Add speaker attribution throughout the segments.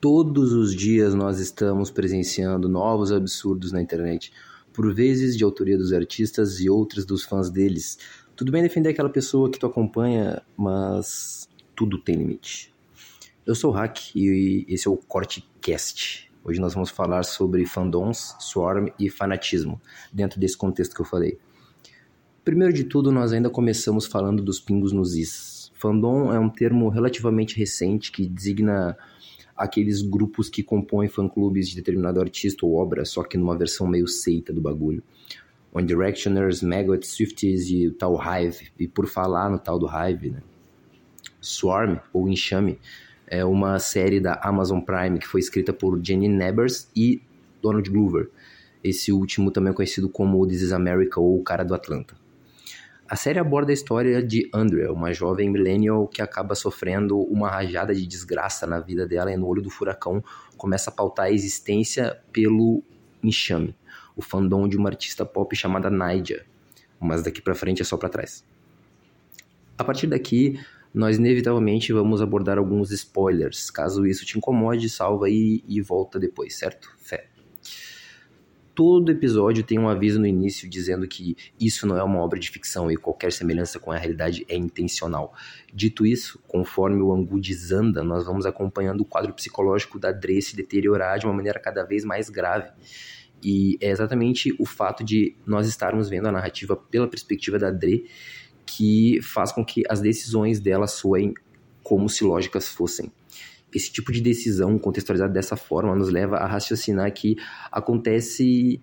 Speaker 1: Todos os dias nós estamos presenciando novos absurdos na internet, por vezes de autoria dos artistas e outras dos fãs deles. Tudo bem defender aquela pessoa que tu acompanha, mas tudo tem limite. Eu sou o Hack e esse é o Cortecast. Hoje nós vamos falar sobre fandoms, swarm e fanatismo, dentro desse contexto que eu falei. Primeiro de tudo, nós ainda começamos falando dos pingos nos is. Fandom é um termo relativamente recente que designa aqueles grupos que compõem fã-clubes de determinado artista ou obra, só que numa versão meio seita do bagulho. One Directioners, Maggot, Swifties e o tal Hive. E por falar no tal do Hive, né? Swarm, ou Enxame, é uma série da Amazon Prime que foi escrita por Jenny Nebers e Donald Glover. Esse último também é conhecido como This is America ou O Cara do Atlanta. A série aborda a história de Andrea, uma jovem millennial que acaba sofrendo uma rajada de desgraça na vida dela e no olho do furacão começa a pautar a existência pelo enxame, o fandom de uma artista pop chamada Naija, mas daqui para frente é só para trás. A partir daqui, nós inevitavelmente vamos abordar alguns spoilers. Caso isso te incomode, salva aí e volta depois, certo? Fé todo episódio tem um aviso no início dizendo que isso não é uma obra de ficção e qualquer semelhança com a realidade é intencional. Dito isso, conforme o Angu desanda, nós vamos acompanhando o quadro psicológico da Dre se deteriorar de uma maneira cada vez mais grave. E é exatamente o fato de nós estarmos vendo a narrativa pela perspectiva da Dre que faz com que as decisões dela soem como se lógicas fossem esse tipo de decisão contextualizada dessa forma nos leva a raciocinar que acontece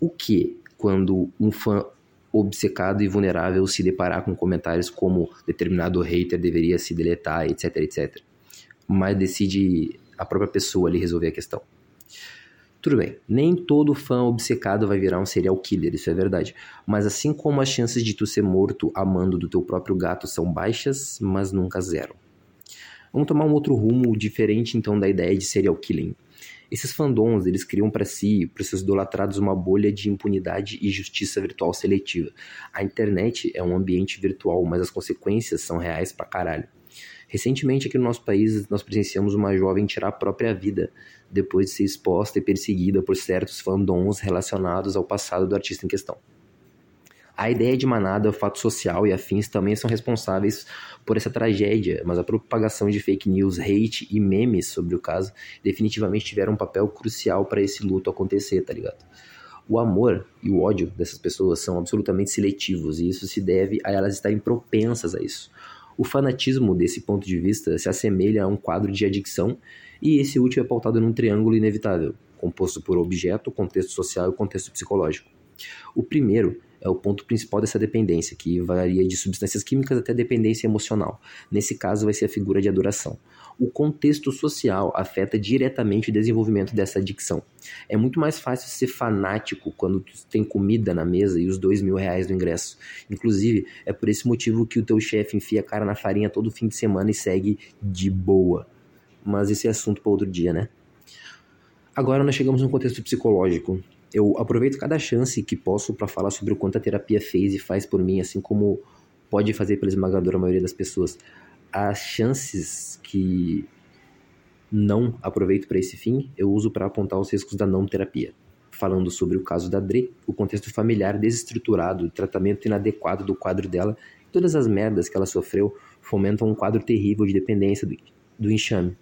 Speaker 1: o que quando um fã obcecado e vulnerável se deparar com comentários como determinado hater deveria se deletar, etc, etc. Mas decide a própria pessoa ali resolver a questão. Tudo bem, nem todo fã obcecado vai virar um serial killer, isso é verdade. Mas assim como as chances de tu ser morto amando do teu próprio gato são baixas, mas nunca zero. Vamos tomar um outro rumo diferente então da ideia de serial killing. Esses fandoms, eles criam para si, para seus idolatrados, uma bolha de impunidade e justiça virtual seletiva. A internet é um ambiente virtual, mas as consequências são reais pra caralho. Recentemente, aqui no nosso país, nós presenciamos uma jovem tirar a própria vida depois de ser exposta e perseguida por certos fandoms relacionados ao passado do artista em questão. A ideia de manada, o fato social e afins também são responsáveis por essa tragédia, mas a propagação de fake news, hate e memes sobre o caso definitivamente tiveram um papel crucial para esse luto acontecer, tá ligado? O amor e o ódio dessas pessoas são absolutamente seletivos e isso se deve a elas estarem propensas a isso. O fanatismo, desse ponto de vista, se assemelha a um quadro de adicção e esse último é pautado num triângulo inevitável, composto por objeto, contexto social e contexto psicológico. O primeiro é o ponto principal dessa dependência, que varia de substâncias químicas até dependência emocional. Nesse caso, vai ser a figura de adoração. O contexto social afeta diretamente o desenvolvimento dessa adicção. É muito mais fácil ser fanático quando tem comida na mesa e os dois mil reais do ingresso. Inclusive, é por esse motivo que o teu chefe enfia a cara na farinha todo fim de semana e segue de boa. Mas esse é assunto para outro dia, né? Agora nós chegamos num contexto psicológico eu aproveito cada chance que posso para falar sobre o quanto a terapia fez e faz por mim, assim como pode fazer pela esmagadora maioria das pessoas. As chances que não aproveito para esse fim, eu uso para apontar os riscos da não terapia. Falando sobre o caso da Dre, o contexto familiar desestruturado, o tratamento inadequado do quadro dela, todas as merdas que ela sofreu fomentam um quadro terrível de dependência do, do enxame.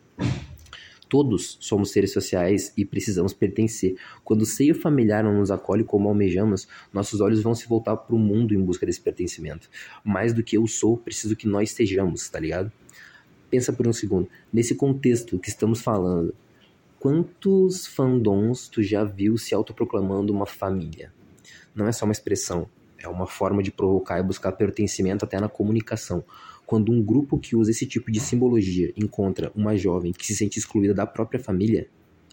Speaker 1: Todos somos seres sociais e precisamos pertencer. Quando o seio familiar não nos acolhe como almejamos, nossos olhos vão se voltar para o mundo em busca desse pertencimento. Mais do que eu sou, preciso que nós estejamos, tá ligado? Pensa por um segundo. Nesse contexto que estamos falando, quantos fandoms tu já viu se autoproclamando uma família? Não é só uma expressão, é uma forma de provocar e buscar pertencimento até na comunicação. Quando um grupo que usa esse tipo de simbologia encontra uma jovem que se sente excluída da própria família,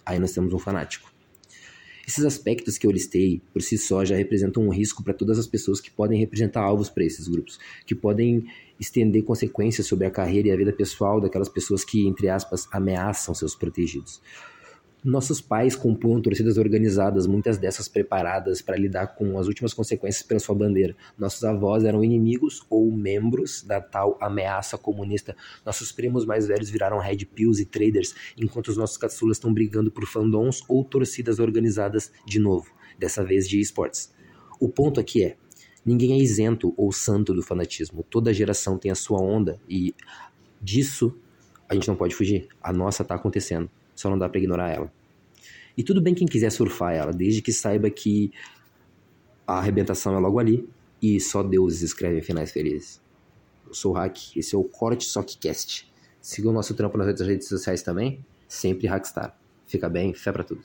Speaker 1: aí nós temos um fanático. Esses aspectos que eu listei, por si só, já representam um risco para todas as pessoas que podem representar alvos para esses grupos, que podem estender consequências sobre a carreira e a vida pessoal daquelas pessoas que, entre aspas, ameaçam seus protegidos. Nossos pais compunham torcidas organizadas, muitas dessas preparadas para lidar com as últimas consequências pela sua bandeira. Nossos avós eram inimigos ou membros da tal ameaça comunista. Nossos primos mais velhos viraram red pills e traders, enquanto os nossos caçulas estão brigando por fandoms ou torcidas organizadas de novo, dessa vez de esportes. O ponto aqui é: ninguém é isento ou santo do fanatismo. Toda geração tem a sua onda e disso a gente não pode fugir. A nossa está acontecendo só não dá para ignorar ela. E tudo bem quem quiser surfar ela, desde que saiba que a arrebentação é logo ali e só Deus escreve finais felizes. Eu sou o Hack, esse é o Corte Sockcast. Siga o nosso trampo nas redes sociais também, sempre Hackstar. Fica bem, fé pra tudo.